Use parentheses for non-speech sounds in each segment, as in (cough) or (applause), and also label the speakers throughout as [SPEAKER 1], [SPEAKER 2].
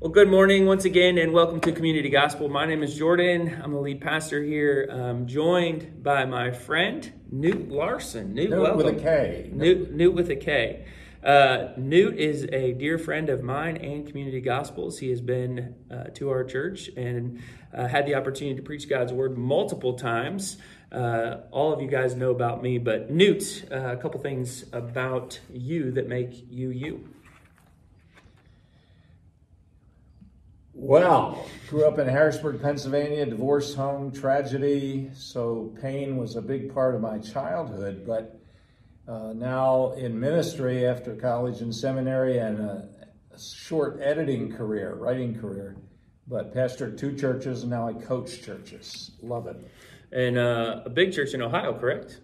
[SPEAKER 1] Well, good morning once again, and welcome to Community Gospel. My name is Jordan. I'm the lead pastor here. I'm joined by my friend Knute Larson.
[SPEAKER 2] Knute, Knute welcome. with a K.
[SPEAKER 1] Knute, Knute with a K. Uh, Knute is a dear friend of mine and Community Gospels. He has been uh, to our church and uh, had the opportunity to preach God's word multiple times. Uh, all of you guys know about me, but Knute, uh, a couple things about you that make you you.
[SPEAKER 2] Well, grew up in Harrisburg, Pennsylvania, divorce home, tragedy. So pain was a big part of my childhood. But uh, now in ministry after college and seminary and a short editing career, writing career, but pastored two churches and now I coach churches. Love it.
[SPEAKER 1] And uh, a big church in Ohio, correct?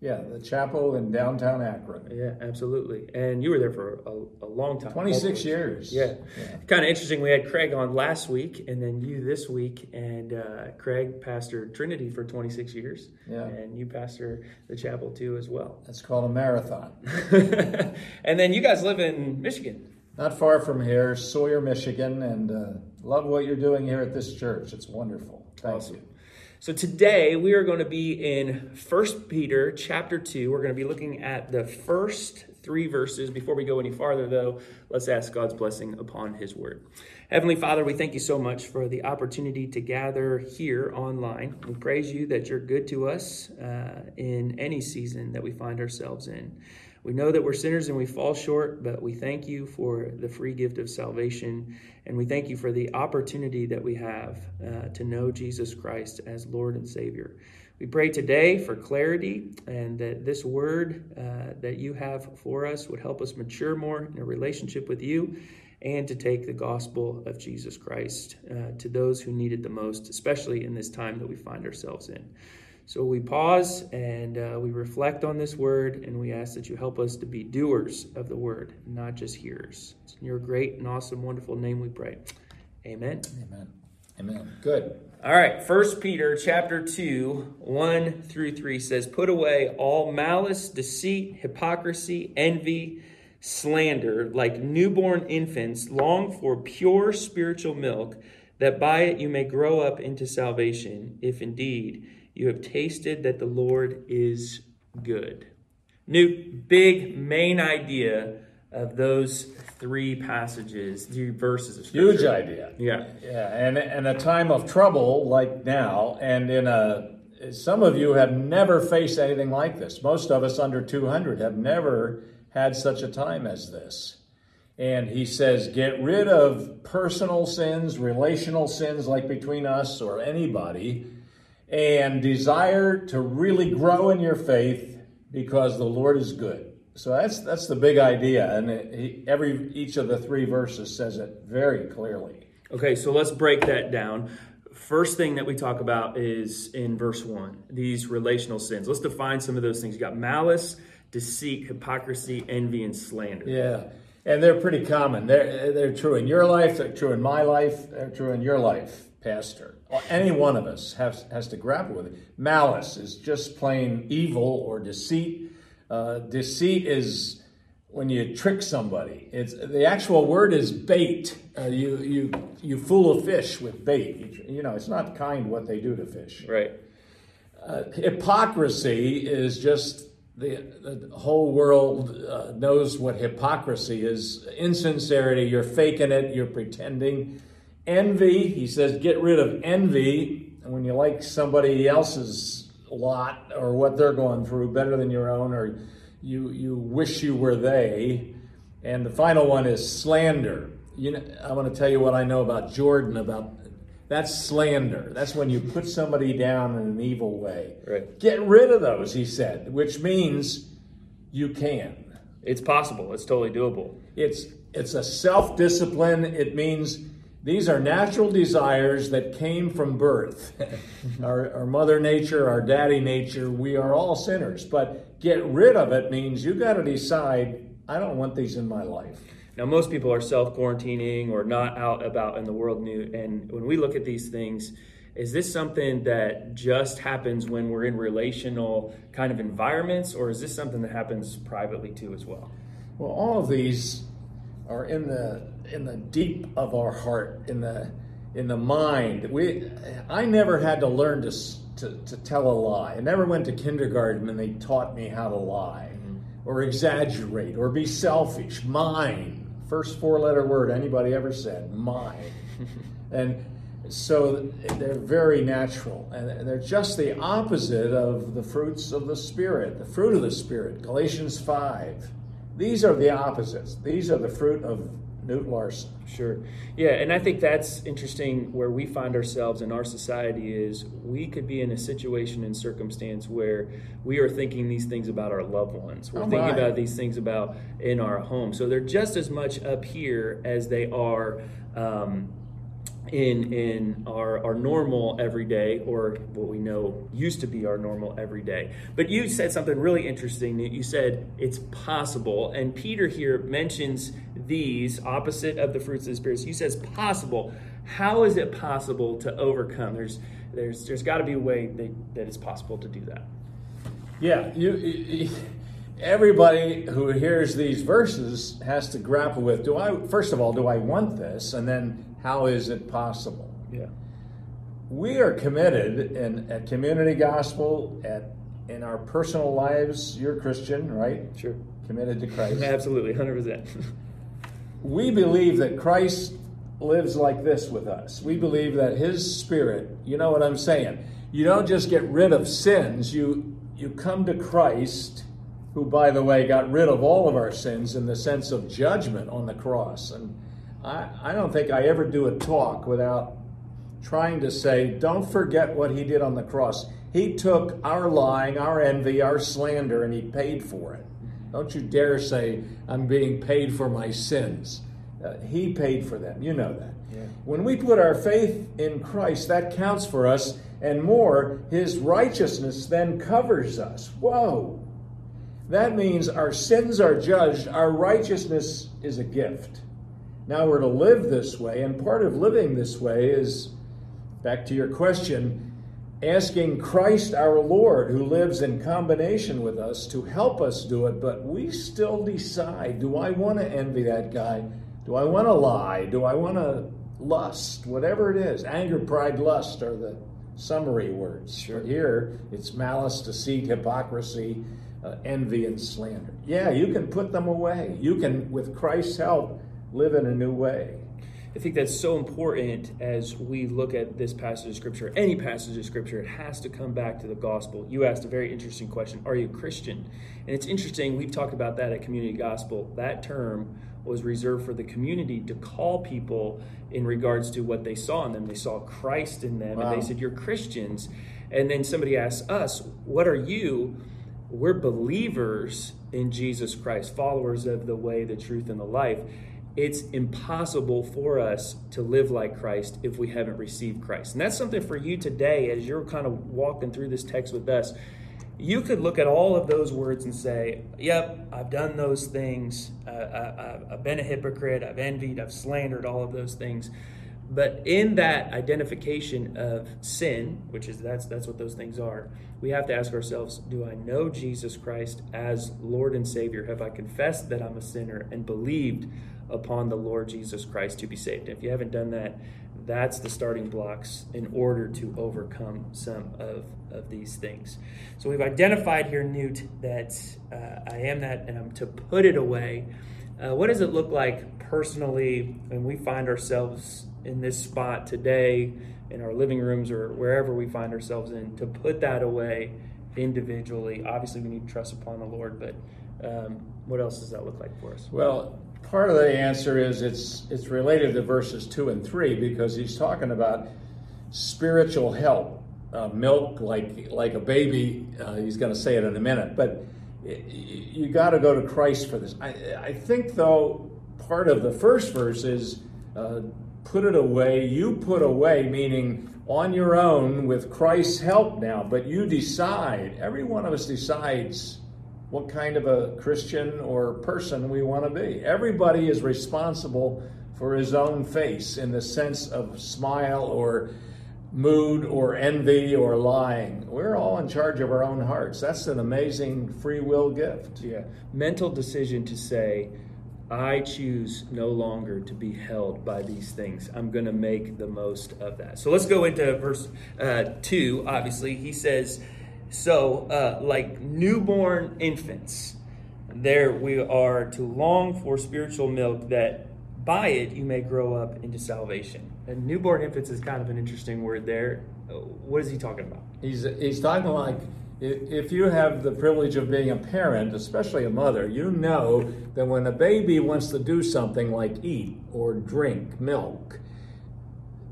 [SPEAKER 2] Yeah, the chapel in downtown Akron.
[SPEAKER 1] Yeah, absolutely. And you were there for a, a long time.
[SPEAKER 2] 26 years.
[SPEAKER 1] Yeah. yeah. Kind of interesting. We had Craig on last week and then you this week. And uh, Craig pastored Trinity for 26 years. Yeah. And you pastor the chapel too as well.
[SPEAKER 2] That's called a marathon. (laughs)
[SPEAKER 1] and then you guys live in Michigan.
[SPEAKER 2] Not far from here, Sawyer, Michigan. And uh, love what you're doing here at this church. It's wonderful. Thank awesome. you.
[SPEAKER 1] So today we are going to be in 1 Peter chapter 2. We're going to be looking at the first three verses. Before we go any farther, though, let's ask God's blessing upon his word. Heavenly Father, we thank you so much for the opportunity to gather here online. We praise you that you're good to us uh, in any season that we find ourselves in. We know that we're sinners and we fall short, but we thank you for the free gift of salvation. And we thank you for the opportunity that we have uh, to know Jesus Christ as Lord and Savior. We pray today for clarity and that this word uh, that you have for us would help us mature more in a relationship with you and to take the gospel of Jesus Christ uh, to those who need it the most, especially in this time that we find ourselves in. So we pause and uh, we reflect on this word, and we ask that you help us to be doers of the word, not just hearers. It's in your great and awesome, wonderful name we pray. Amen.
[SPEAKER 2] Amen. Amen. Good.
[SPEAKER 1] All right. First Peter chapter 2, 1 through 3 says, Put away all malice, deceit, hypocrisy, envy, slander, like newborn infants, long for pure spiritual milk, that by it you may grow up into salvation, if indeed you have tasted that the Lord is good. Knute, big main idea of those three passages, three verses of
[SPEAKER 2] scripture. Huge idea.
[SPEAKER 1] Yeah.
[SPEAKER 2] Yeah. And in a time of trouble like now, and in a some of you have never faced anything like this. Most of us under 200 have never had such a time as this. And he says, get rid of personal sins, relational sins like between us or anybody, and desire to really grow in your faith because the Lord is good. So that's that's the big idea, and it, he, every each of the three verses says it very clearly.
[SPEAKER 1] Okay, so let's break that down. First thing that we talk about is in verse one, these relational sins. Let's define some of those things. You got malice, deceit, hypocrisy, envy, and slander.
[SPEAKER 2] Yeah, and they're pretty common. They're they're true in your life. They're true in my life. They're true in your life pastor. Any one of us has, has to grapple with it. Malice is just plain evil or deceit. Uh, deceit is when you trick somebody. It's the actual word is bait. Uh, you you you fool a fish with bait. You, you, know it's not kind what they do to fish.
[SPEAKER 1] Right.
[SPEAKER 2] Uh, hypocrisy is just the, the whole world uh, knows what hypocrisy is. Insincerity. You're faking it. You're pretending. Envy, he says, get rid of envy. When you like somebody else's lot or what they're going through better than your own, or you, you wish you were they. And the final one is slander. You know, I want to tell you what I know about Jordan about that's slander. That's when you put somebody down in an evil way.
[SPEAKER 1] Right.
[SPEAKER 2] Get rid of those, he said, which means you can.
[SPEAKER 1] It's possible. It's totally doable.
[SPEAKER 2] It's it's a self-discipline. It means these are natural desires that came from birth. (laughs) our, our mother nature, our daddy nature, we are all sinners. But get rid of it means you got to decide, I don't want these in my life.
[SPEAKER 1] Now, most people are self quarantining or not out about in the world. Knute, and when we look at these things, is this something that just happens when we're in relational kind of environments, or is this something that happens privately too as well?
[SPEAKER 2] Well, all of these are in the in the deep of our heart, in the in the mind. We, I never had to learn to to, to tell a lie. I never went to kindergarten and they taught me how to lie, mm-hmm. or exaggerate, or be selfish. Mine, first four letter word anybody ever said, mine, (laughs) and so they're very natural. And they're just the opposite of the fruits of the spirit the fruit of the spirit. Galatians 5 these are the opposites. These are the fruit of Knute Larson
[SPEAKER 1] sure. Yeah and i think that's interesting where we find ourselves in our society is we could be in a situation and circumstance where we are thinking these things about our loved ones. We're oh thinking about these things about in our home. So they're just as much up here as they are um, in in our our normal everyday or what we know used to be our normal everyday. But you said something really interesting. You said it's possible and peter here mentions these opposite of the fruits of the spirit. You says possible. How is it possible to overcome? There's there's there's got to be a way that, that it's possible to do that.
[SPEAKER 2] Yeah you, you everybody who hears these verses has to grapple with do i first of all do i want this? And then how is it possible?
[SPEAKER 1] Yeah.
[SPEAKER 2] We are committed in at community gospel, at in our personal lives. You're Christian, right?
[SPEAKER 1] Sure.
[SPEAKER 2] Committed to Christ. (laughs)
[SPEAKER 1] Absolutely, hundred percent.
[SPEAKER 2] We believe that Christ lives like this with us. We believe that His Spirit. You know what I'm saying? You don't just get rid of sins. You you come to Christ, who, by the way, got rid of all of our sins in the sense of judgment on the cross and I, I don't think I ever do a talk without trying to say, don't forget what he did on the cross. He took our lying, our envy, our slander, and he paid for it. Don't you dare say, I'm being paid for my sins. Uh, he paid for them. You know that. Yeah. When we put our faith in Christ, that counts for us, and more, his righteousness then covers us. Whoa! That means our sins are judged, our righteousness is a gift. Now we're to live this way, and part of living this way is, back to your question, asking Christ our Lord, who lives in combination with us, to help us do it, but we still decide do I want to envy that guy? Do I want to lie? Do I want to lust? Whatever it is. Anger, pride, lust are the summary words. Sure. But here it's malice, deceit, hypocrisy, uh, envy, and slander. Yeah, you can put them away. You can, with Christ's help, live in a new way.
[SPEAKER 1] I think that's so important as we look at this passage of Scripture, any passage of Scripture, it has to come back to the gospel. You asked a very interesting question Are you a Christian? And it's interesting, we've talked about that at Community Gospel. That term was reserved for the community to call people in regards to what they saw in them. They saw Christ in them, wow. and they said, You're Christians. And then somebody asked us, What are you? We're believers in Jesus Christ, followers of the way, the truth, and the life it's impossible for us to live like Christ if we haven't received Christ. And that's something for you today as you're kind of walking through this text with us. You could look at all of those words and say, Yep, I've done those things. Uh, I, have been a hypocrite. I've envied. I've slandered all of those things. But in that identification of sin, which is that's that's what those things are, we have to ask ourselves, do I know Jesus Christ as Lord and Savior? Have I confessed that I'm a sinner and believed upon the Lord Jesus Christ to be saved. If you haven't done that, that's the starting blocks in order to overcome some of, of these things. So we've identified here, Knute, that uh, I am that and I'm to put it away. Uh, what does it look like personally when we find ourselves in this spot today, in our living rooms or wherever we find ourselves in, to put that away individually? Obviously, we need to trust upon the Lord, but um, what else does that look like for us?
[SPEAKER 2] Well, part of the answer is it's it's related to verses two and three because he's talking about spiritual help, uh, milk like like a baby. Uh, he's going to say it in a minute, but you got to go to Christ for this. I, I think, though, part of the first verse is uh, put it away. You put away, meaning on your own with Christ's help now, but you decide. Every one of us decides what kind of a Christian or person we want to be. Everybody is responsible for his own face in the sense of smile or mood or envy or lying. We're all in charge of our own hearts. That's an amazing free will gift.
[SPEAKER 1] Yeah. Mental decision to say, I choose no longer to be held by these things. I'm going to make the most of that. So let's go into verse uh, 2. Obviously, he says, So, uh, like newborn infants, there we are to long for spiritual milk that by it you may grow up into salvation. And newborn infants is kind of an interesting word there. What is he talking about?
[SPEAKER 2] He's, he's talking like if you have the privilege of being a parent, especially a mother, you know that when a baby wants to do something like eat or drink milk,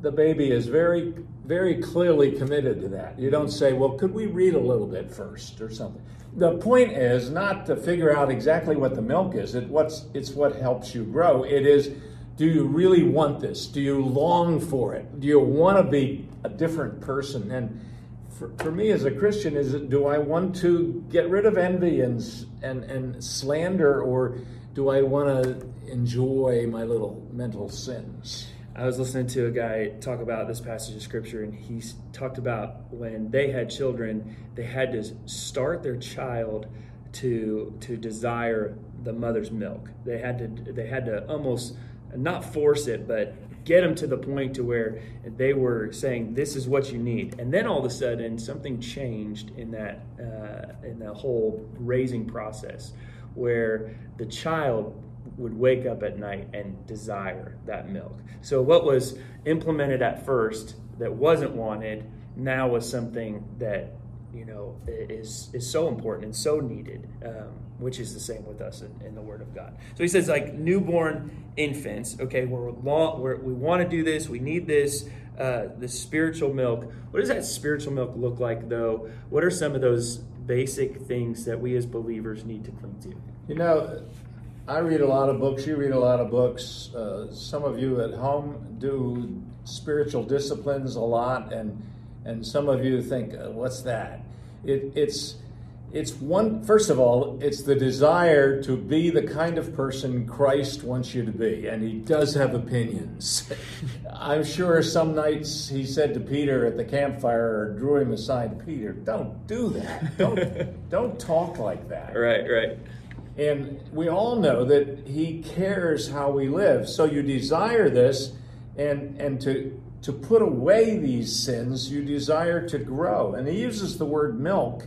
[SPEAKER 2] the baby is very, very clearly committed to that. You don't say, well, could we read a little bit first or something? The point is not to figure out exactly what the milk is. It, what's, it's what helps you grow. It is, do you really want this? Do you long for it? Do you want to be a different person? And for, for me as a Christian is it, do I want to get rid of envy and, and, and slander, or do I want to enjoy my little mental sins?
[SPEAKER 1] I was listening to a guy talk about this passage of scripture, and he talked about when they had children, they had to start their child to to desire the mother's milk. They had to they had to almost not force it, but get them to the point to where they were saying this is what you need and then all of a sudden something changed in that uh, in the whole raising process where the child would wake up at night and desire that milk. So what was implemented at first that wasn't wanted now was something that you know is is so important and so needed um, which is the same with us in, in, the word of god. So he says like newborn infants okay we're, long, we're we want to do this we need this uh, the spiritual milk. What does that spiritual milk look like though? What are some of those basic things that we as believers need to cling to?
[SPEAKER 2] You know i read a lot of books you read a lot of books. Uh, some of you at home do spiritual disciplines a lot and and some of you think, uh, what's that? It, it's it's one first of all it's the desire to be the kind of person christ wants you to be and he does have opinions. (laughs) I'm sure some nights he said to peter at the campfire or drew him aside peter don't do that. Don't (laughs) don't talk like that.
[SPEAKER 1] Right right
[SPEAKER 2] and we all know that he cares how we live so you desire this and and to to put away these sins, you desire to grow. And he uses the word milk.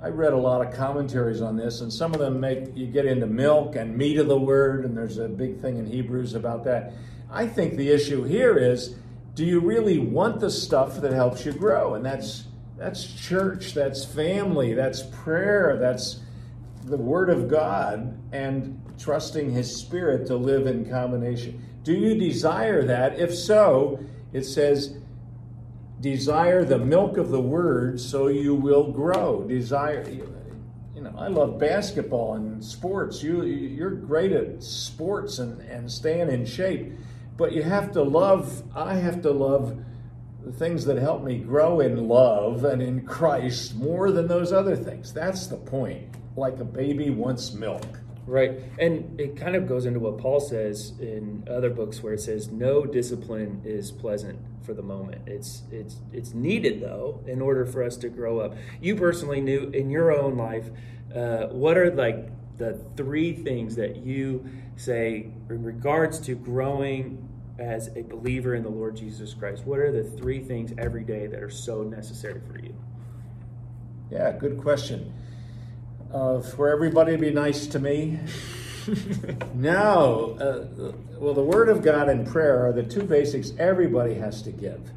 [SPEAKER 2] I read a lot of commentaries on this, and some of them make you get into milk and meat of the word, and there's a big thing in Hebrews about that. I think the issue here is do you really want the stuff that helps you grow? And that's that's church, that's family, that's prayer, that's the Word of God, and trusting His Spirit to live in combination. Do you desire that? If so, it says, desire the milk of the word so you will grow. Desire, you know, I love basketball and sports. You, you're great at sports and, and staying in shape, but you have to love, I have to love the things that help me grow in love and in Christ more than those other things. That's the point. Like a baby wants milk.
[SPEAKER 1] Right. And it kind of goes into what Paul says in other books where it says no discipline is pleasant for the moment. It's it's it's needed though in order for us to grow up. You personally Knute in your own life, uh, what are like the three things that you say in regards to growing as a believer in the Lord Jesus Christ? What are the three things every day that are so necessary for you?
[SPEAKER 2] Yeah, good question uh, for everybody to be nice to me? (laughs) no. Uh, well, the Word of God and prayer are the two basics everybody has to give.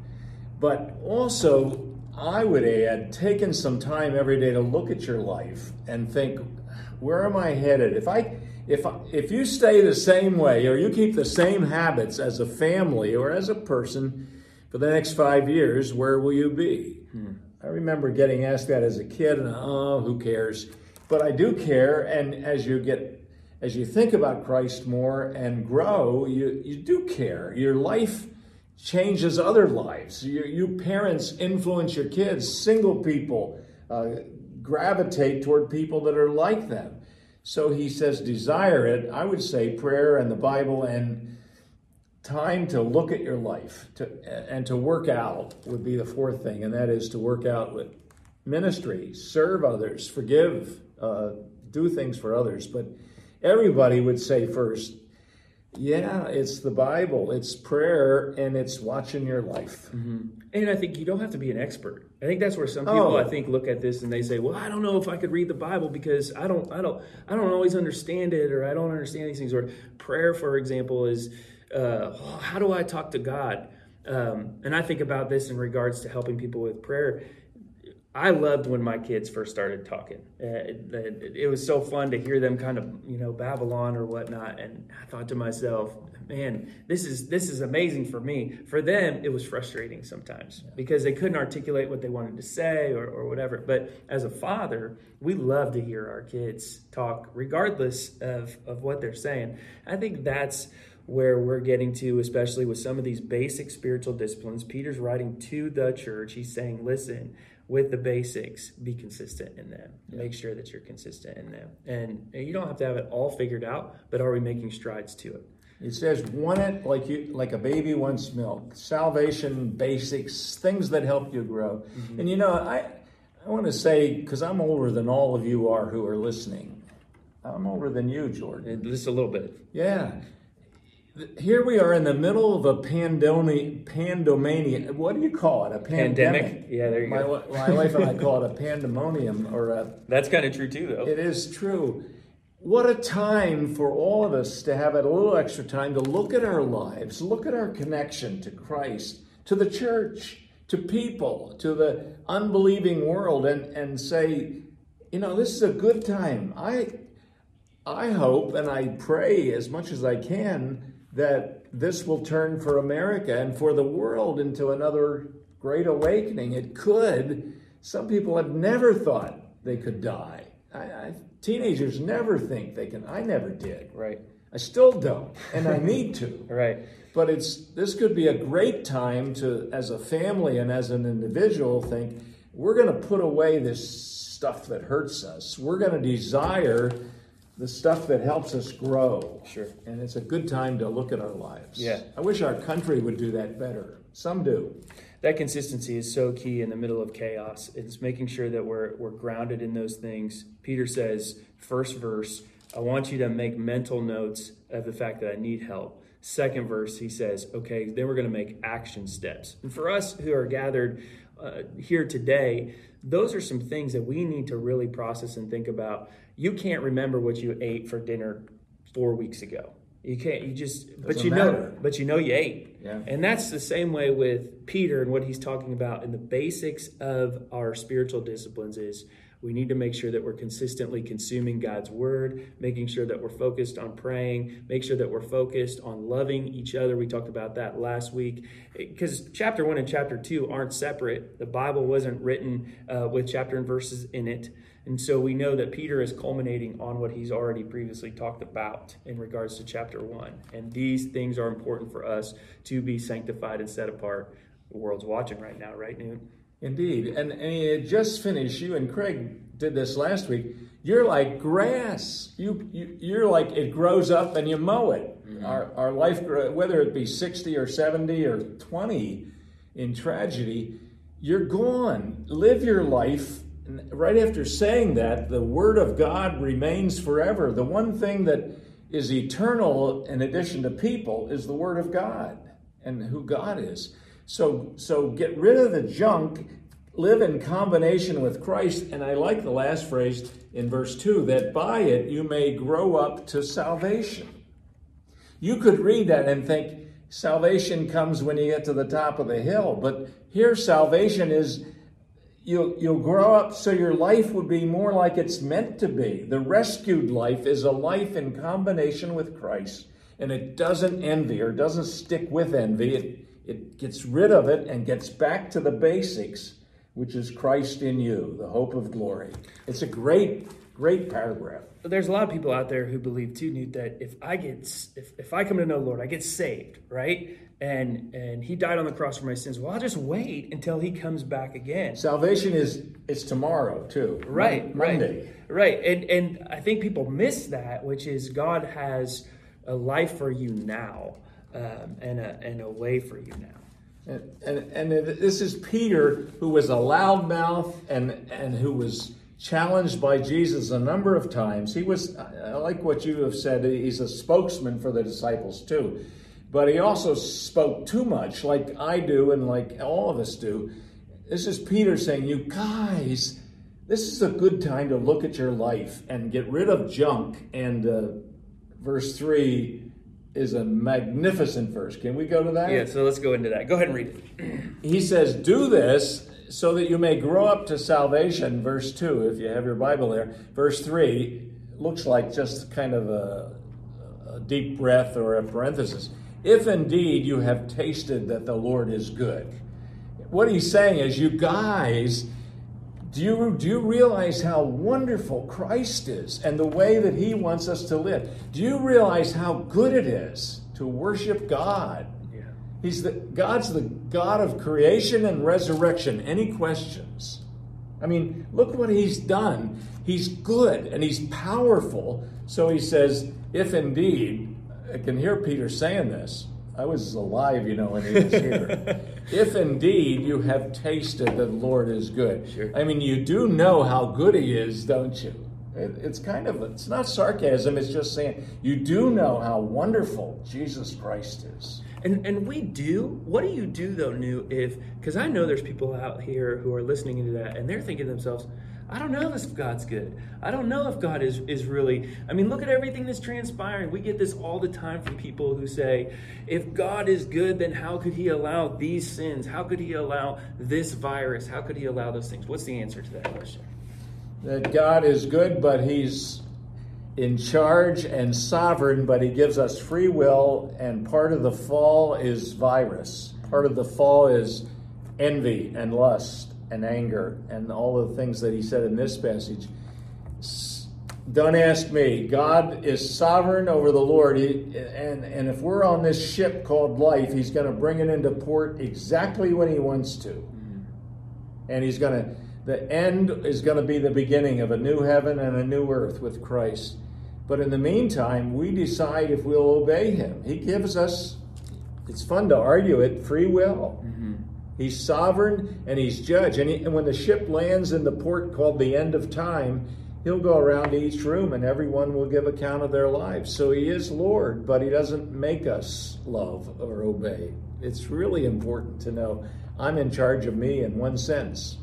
[SPEAKER 2] But also, I would add taking some time every day to look at your life and think, where am I headed? If I if if you stay the same way or you keep the same habits as a family or as a person for the next five years, where will you be? Hmm. I remember getting asked that as a kid, and oh, who cares? But I do care. And as you get as you think about Christ more and grow, you, you do care. Your life changes other lives. You, you parents influence your kids. Single people uh, gravitate toward people that are like them. So he says, desire it. I would say prayer and the Bible and time to look at your life to, and to work out would be the fourth thing, and that is to work out with ministry, serve others, forgive, uh, do things for others. But everybody would say first, yeah, it's the Bible, it's prayer, and it's watching your life.
[SPEAKER 1] Mm-hmm. And I think you don't have to be an expert. I think that's where some people
[SPEAKER 2] Oh.
[SPEAKER 1] I think look at this and they say, "Well, I don't know if I could read the Bible because I don't, I don't, I don't always understand it, or I don't understand these things." Or prayer, for example, is uh, how do I talk to God? Um, and I think about this in regards to helping people with prayer. I loved when my kids first started talking. Uh, it, it- was so fun to hear them kind of, you know, Babylon or whatnot. And I thought to myself, man, this is this is amazing for me. For them, it was frustrating sometimes because they couldn't articulate what they wanted to say or, or whatever. But as a father, we love to hear our kids talk, regardless of, of what they're saying. I think that's where we're getting to, especially with some of these basic spiritual disciplines. Peter's writing to the church. He's saying, listen, with the basics, be consistent in them. Make sure that you're consistent in them. And you don't have to have it all figured out, but are we making strides to it?
[SPEAKER 2] It says, "Want it like you like a baby wants milk." Salvation basics, things that help you grow. Mm-hmm. And you know, I I want to say because I'm older than all of you are who are listening. I'm older than you, Jordan.
[SPEAKER 1] Just a little bit.
[SPEAKER 2] Yeah. Here we are in the middle of a pandemic. Pandomania. What do you call it? A
[SPEAKER 1] Pandemic?
[SPEAKER 2] pandemic.
[SPEAKER 1] Yeah, there you
[SPEAKER 2] my,
[SPEAKER 1] go.
[SPEAKER 2] My wife and I (laughs) call it a pandemonium, or a.
[SPEAKER 1] That's kind of true too, though.
[SPEAKER 2] It is true. What a time for all of us to have a little extra time to look at our lives, look at our connection to Christ, to the church, to people, to the unbelieving world, and, and say, you know, this is a good time. I I hope and I pray as much as I can that this will turn for America and for the world into another great awakening. It could. Some people have never thought they could die. I, I, teenagers never think they can. I never did.
[SPEAKER 1] Right.
[SPEAKER 2] I still don't, and I need to. (laughs)
[SPEAKER 1] Right.
[SPEAKER 2] But it's this could be a great time to, as a family and as an individual, think we're going to put away this stuff that hurts us. We're going to desire the stuff that helps us grow.
[SPEAKER 1] Sure.
[SPEAKER 2] And it's a good time to look at our lives.
[SPEAKER 1] Yeah.
[SPEAKER 2] I wish our country would do that better. Some do.
[SPEAKER 1] that consistency is so key in the middle of chaos. It's making sure that we're we're grounded in those things. Peter says, first verse, I want you to make mental notes of the fact that I need help. Second verse, he says, okay, then we're going to make action steps. And for us who are gathered uh, here today, those are some things that we need to really process and think about. You can't remember what you ate for dinner four weeks ago. You can't. You just. but
[SPEAKER 2] Doesn't
[SPEAKER 1] you know. But you know you ate.
[SPEAKER 2] Yeah.
[SPEAKER 1] And that's the same way with Peter and what he's talking about in the basics of our spiritual disciplines is we need to make sure that we're consistently consuming God's word, making sure that we're focused on praying, make sure that we're focused on loving each other. We talked about that last week because chapter 1 and chapter 2 aren't separate. The Bible wasn't written uh, with chapter and verses in it. And so we know that Peter is culminating on what he's already previously talked about in regards to chapter 1. And these things are important for us to be sanctified and set apart. The world's watching right now, right, Knute?
[SPEAKER 2] Indeed. And, and you just finished, you and Craig did this last week. You're like grass. You, you you're like it grows up and you mow it. Mm-hmm. Our our life, whether it be sixty or seventy or twenty, in tragedy, you're gone. Live your life. And right after saying that, the word of God remains forever. The one thing that is eternal, in addition to people, is the word of God and who God is. So so get rid of the junk live in combination with Christ. And I like the last phrase in verse 2 that by it you may grow up to salvation. You could read that and think salvation comes when you get to the top of the hill, but here salvation is you'll, you'll grow up so your life would be more like it's meant to be. The rescued life is a life in combination with Christ, and it doesn't envy or doesn't stick with envy. It, it gets rid of it and gets back to the basics which is Christ in you, the hope of glory. It's a great, Great paragraph.
[SPEAKER 1] There's a lot of people out there who believe too, Knute, that if I get if, if I come to know the Lord, I get saved, right? And and He died on the cross for my sins. Well, I'll just wait until He comes back again.
[SPEAKER 2] Salvation is it's tomorrow too.
[SPEAKER 1] Right,
[SPEAKER 2] Monday.
[SPEAKER 1] right, right. And and I think people miss that, which is God has a life for you now, um, and a and a way for you now.
[SPEAKER 2] And, and, and this is Peter, who was a loudmouth and, and who was challenged by Jesus a number of times. He was, I like what you have said, he's a spokesman for the disciples too. But he also spoke too much, like I do and like all of us do. This is Peter saying, You guys, this is a good time to look at your life and get rid of junk. And uh, verse 3 is a magnificent verse. Can we go to that?
[SPEAKER 1] Yeah, so let's go into that. Go ahead and read it. (clears throat)
[SPEAKER 2] he says, Do this so that you may grow up to salvation. Verse 2, if you have your Bible there. Verse 3 looks like just kind of a, a deep breath or a parenthesis. If indeed you have tasted that the Lord is good. What he's saying is, you guys do you, do you realize how wonderful Christ is and the way that He wants us to live? Do you realize how good it is to worship God?
[SPEAKER 1] Yeah.
[SPEAKER 2] He's the God's the God of creation and resurrection. Any questions? I mean, look what He's done. He's good and He's powerful. So He says, if indeed, I can hear Peter saying this, I was alive, you know, when he was here. (laughs) if indeed you have tasted that the Lord is good.
[SPEAKER 1] Sure.
[SPEAKER 2] I mean, you do know how good he is, don't you? It, it's kind of, it's not sarcasm, it's just saying, you do know how wonderful Jesus Christ is.
[SPEAKER 1] And and we do. What do you do though, Knute? If because I know there's people out here who are listening into that and they're thinking to themselves, I don't know if God's good. I don't know if God is, is really. I mean, look at everything that's transpiring. We get this all the time from people who say, if God is good, then how could He allow these sins? How could He allow this virus? How could He allow those things? What's the answer to that question?
[SPEAKER 2] That God is good, but He's in charge and sovereign, but He gives us free will, and part of the fall is virus. Part of the fall is envy and lust and anger and all the things that he said in this passage. Don't ask me. God is sovereign over the Lord. He, and, and if we're on this ship called life, he's going to bring it into port exactly when he wants to. And he's going to, the end is going to be the beginning of a new heaven and a new earth with Christ. But in the meantime, we decide if we'll obey him. He gives us, it's fun to argue it, free will. Mm-hmm. He's sovereign and he's judge. And, he, and, when the ship lands in the port called the end of time, he'll go around to each room and everyone will give account of their lives. So he is Lord, but he doesn't make us love or obey. It's really important to know I'm in charge of me in one sense.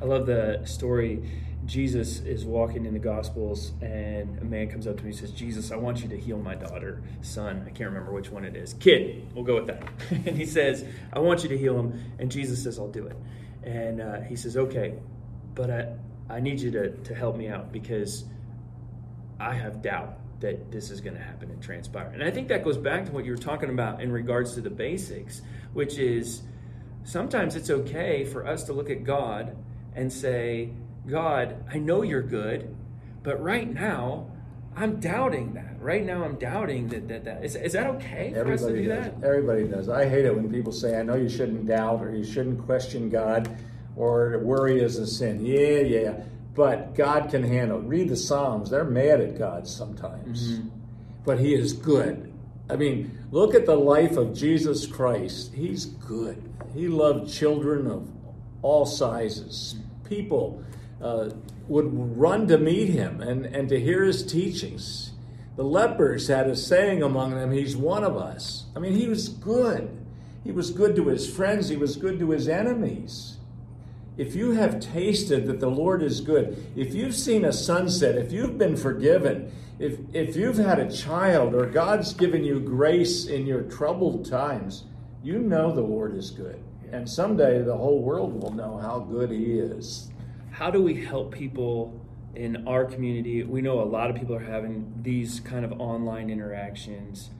[SPEAKER 1] I love the story Jesus is walking in the Gospels, and a man comes up to me and says, Jesus, I want you to heal my daughter, son. I can't remember which one it is. Kid, we'll go with that. (laughs) and he says, I want you to heal him. And Jesus says, I'll do it. And uh, he says, Okay, but I, I need you to, to help me out because I have doubt that this is going to happen and transpire. And I think that goes back to what you were talking about in regards to the basics, which is sometimes it's okay for us to look at God and say, God, I know you're good, but right now, I'm doubting that. Right now, I'm doubting that that, that. Is, is that okay for
[SPEAKER 2] Everybody
[SPEAKER 1] us to do
[SPEAKER 2] does.
[SPEAKER 1] that?
[SPEAKER 2] Everybody does. I hate it when people say, I know you shouldn't doubt or you shouldn't question God or worry is a sin. Yeah, yeah. But God can handle. it. Read the Psalms. They're mad at God sometimes. Mm-hmm. But He is good. I mean, look at the life of Jesus Christ. He's good. He loved children of all sizes, people uh, would run to meet him and, and to hear his teachings. The lepers had a saying among them, He's one of us. I mean, he was good. He was good to his friends, he was good to his enemies. If you have tasted that the Lord is good, if you've seen a sunset, if you've been forgiven, if, if you've had a child or God's given you grace in your troubled times, you know the Lord is good. And someday the whole world will know how good He is
[SPEAKER 1] how do we help people in our community? We know a lot of people are having these kind of online interactions.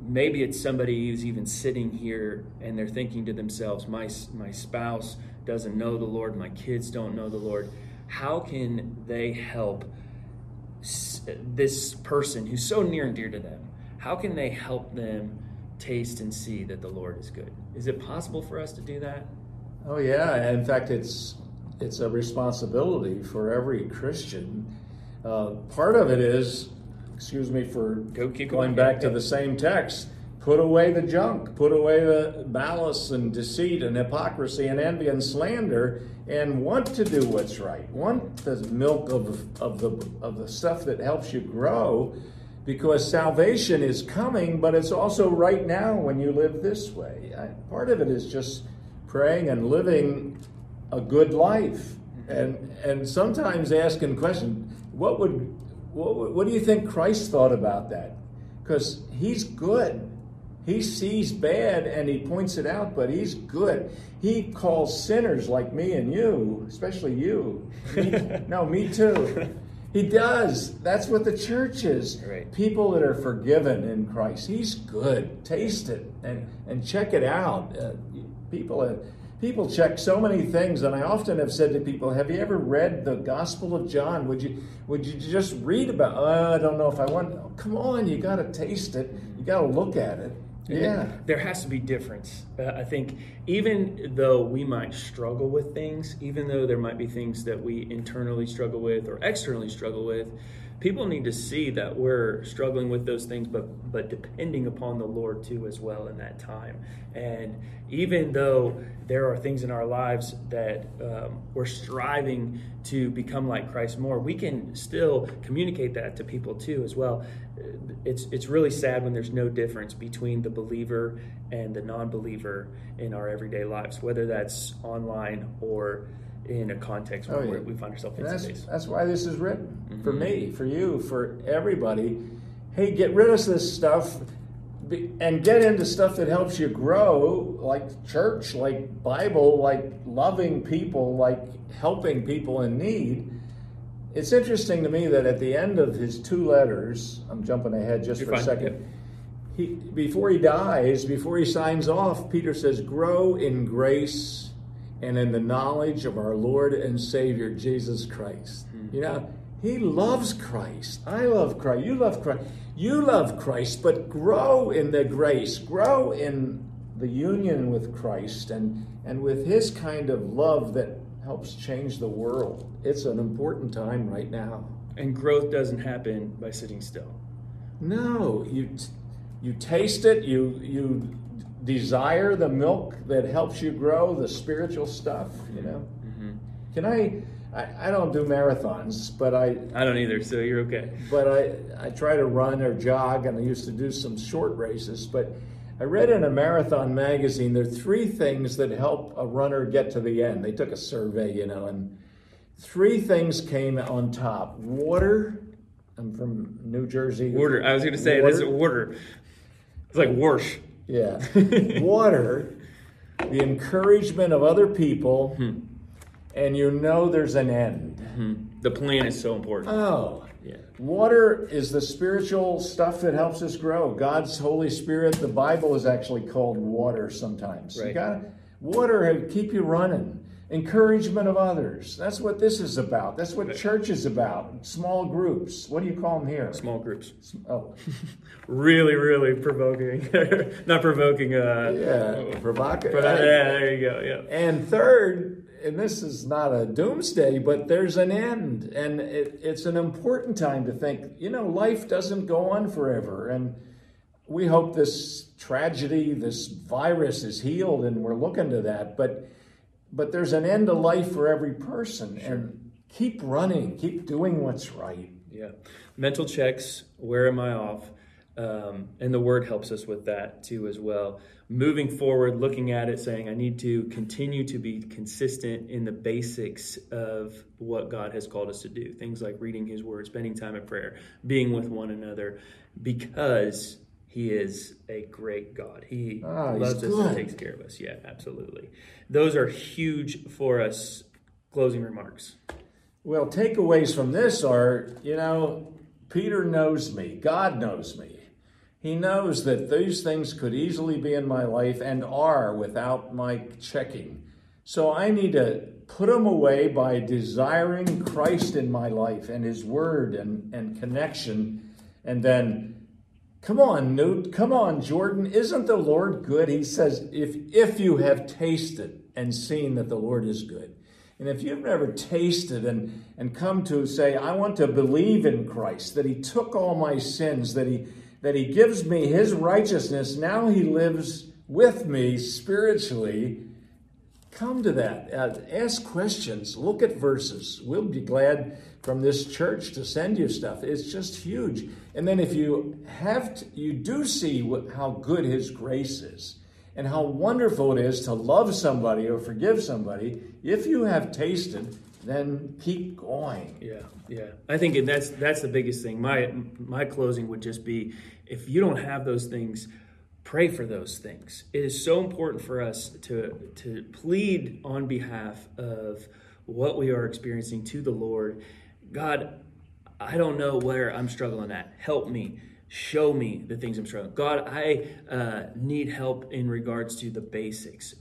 [SPEAKER 1] Maybe it's somebody who's even sitting here and they're thinking to themselves, my, my spouse doesn't know the Lord, my kids don't know the Lord. how can they help this person who's so near and dear to them? How can they help them taste and see that the Lord is good? Is it possible for us to do that?
[SPEAKER 2] Oh yeah, in fact, it's it's a responsibility for every Christian. Uh, part of it is, excuse me for
[SPEAKER 1] Go, going,
[SPEAKER 2] going back to the same text. Put away the junk, put away the malice and deceit and hypocrisy and envy and slander, and want to do what's right. Want the milk of, of, the, of the stuff that helps you grow, because salvation is coming, but it's also right now when you live this way. I, part of it is just praying and living a good life, and and sometimes asking questions. What would what, what do you think Christ thought about that? Because he's good he sees bad and he points it out, but he's good. He calls sinners like me and you, especially you. Me, (laughs) no, me too. He does. That's what the church is.
[SPEAKER 1] Right.
[SPEAKER 2] People that are forgiven in Christ. He's good. Taste it and, and check it out. Uh, people have, people check so many things, and I often have said to people, "Have you ever read the Gospel of John? Would you would you just read about? Oh, I don't know if I want. Oh, come on, you got to taste it. You got to look at it." Yeah.
[SPEAKER 1] There has to be difference. Uh, I think even though we might struggle with things, even though there might be things that we internally struggle with or externally struggle with, people need to see that we're struggling with those things but but depending upon the lord too as well in that time. And even though there are things in our lives that um, we're striving to become like christ more we can still communicate that to people too as well. It's it's really sad when there's no difference between the believer and the non-believer in our everyday lives whether that's online or in a context oh, where yeah. we find ourselves in
[SPEAKER 2] that's,
[SPEAKER 1] space.
[SPEAKER 2] That's why this is written mm-hmm. for me, for you, for everybody. Hey, get rid of this stuff and get into stuff that helps you grow, like church, like Bible, like loving people, like helping people in need. It's interesting to me that at the end of his two letters, I'm jumping ahead just You're for fine. a second. He, before he dies, before he signs off, Peter says, Grow in grace and in the knowledge of our Lord and Savior Jesus Christ. Mm-hmm. You know, he loves Christ. I love Christ. You love Christ. You love Christ, but grow in the grace, grow in the union with Christ and, and with his kind of love that helps change the world. It's an important time right now.
[SPEAKER 1] And growth doesn't happen by sitting still.
[SPEAKER 2] No, you you taste it, you you desire the milk that helps you grow, the spiritual stuff, you know. Mm-hmm. Can I, I? I don't do marathons, but I.
[SPEAKER 1] I don't either, so you're okay.
[SPEAKER 2] But I, I try to run or jog, and I used to do some short races. But I read in a marathon magazine there are three things that help a runner get to the end. They took a survey, you know, and three things came on top: water. I'm from New Jersey.
[SPEAKER 1] Water. I was going to say water. it is water. It's like wash.
[SPEAKER 2] Yeah. (laughs) Water, the encouragement of other people, hmm. and you know there's an end.
[SPEAKER 1] Hmm. The plan is so important.
[SPEAKER 2] Oh. Yeah. Water is the spiritual stuff that helps us grow. God's Holy Spirit, the Bible is actually called water sometimes.
[SPEAKER 1] Right.
[SPEAKER 2] You got water to keep you running encouragement of others. That's what this is about. That's what church is about. Small groups. What do you call them here?
[SPEAKER 1] Small groups.
[SPEAKER 2] Oh, (laughs)
[SPEAKER 1] really, really provoking. (laughs) Not provoking. Uh,
[SPEAKER 2] yeah, provocative.
[SPEAKER 1] yeah, there you go. Yeah.
[SPEAKER 2] And third, and this is not a doomsday, but there's an end, and it, it's an important time to think. You know, life doesn't go on forever, and we hope this tragedy, this virus, is healed, and we're looking to that, but but there's an end to life for every person. Sure. and keep running keep doing what's right.
[SPEAKER 1] Yeah. Mental checks where am i off? Um, and the word helps us with that too as well. Moving forward looking at it saying i need to continue to be consistent in the basics of what god has called us to do. Things like reading his word spending time in prayer being with one another. Because he is a great God. He
[SPEAKER 2] oh,
[SPEAKER 1] loves us and takes care of us. Yeah, absolutely. Those are huge for us. Closing remarks.
[SPEAKER 2] Well, takeaways from this are, you know, Peter knows me. God knows me. He knows that these things could easily be in my life and are without my checking. So I need to put them away by desiring Christ in my life and His Word and, and connection. And then, come on, Knute, come on, Jordan, isn't the Lord good? He says, if, if you have tasted and seen that the Lord is good. And if you've never tasted and, and come to say, I want to believe in Christ, that He took all my sins, that He that He gives me His righteousness, now He lives with me spiritually. Come to that. Uh, ask questions. Look at verses. We'll be glad from this church to send you stuff. It's just huge. And then if you have, to, you do see what, how good His grace is and how wonderful it is to love somebody or forgive somebody. If you have tasted, then keep going.
[SPEAKER 1] Yeah, yeah. I think that's that's the biggest thing. My my closing would just be if you don't have those things, pray for those things. It is so important for us to to plead on behalf of what we are experiencing to the Lord. God, I don't know where I'm struggling at. Help me show me the things I'm struggling. God, I uh, need help in regards to the basics.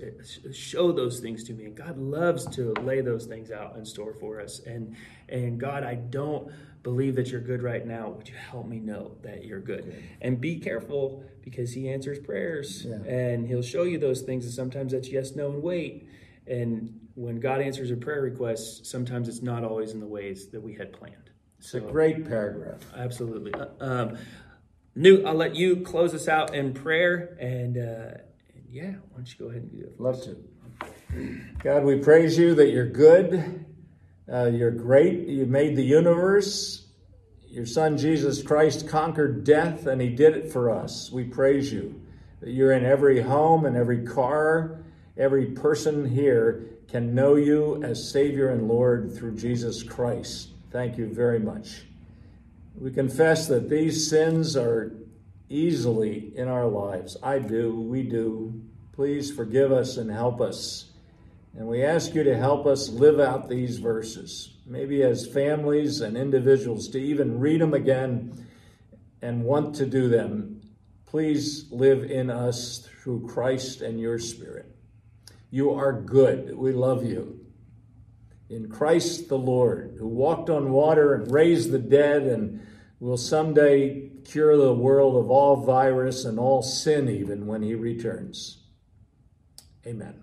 [SPEAKER 1] Show those things to me. And God loves to lay those things out in store for us. And and God, I don't believe that you're good right now. Would you help me know that you're good? And be careful because He answers prayers, yeah. and He'll show you those things. And sometimes that's yes, no, and wait. And when God answers a prayer request, sometimes it's not always in the ways that we had planned.
[SPEAKER 2] It's so, a great paragraph.
[SPEAKER 1] Absolutely. Uh, um, Knute, I'll let you close us out in prayer. And, uh, and yeah, why don't you go ahead and do that?
[SPEAKER 2] Love to. God, we praise you that you're good. Uh, you're great. You made the universe. Your son Jesus Christ conquered death, and he did it for us. We praise you you're in every home and every car. Every person here can know you as Savior and Lord through Jesus Christ. Thank you very much. We confess that these sins are easily in our lives. I do, we do. Please forgive us and help us. And we ask you to help us live out these verses, maybe as families and individuals, to even read them again and want to do them. Please live in us through Christ and your Spirit. You are good. We love you. In Christ the Lord, who walked on water and raised the dead and will someday cure the world of all virus and all sin, even when he returns. Amen.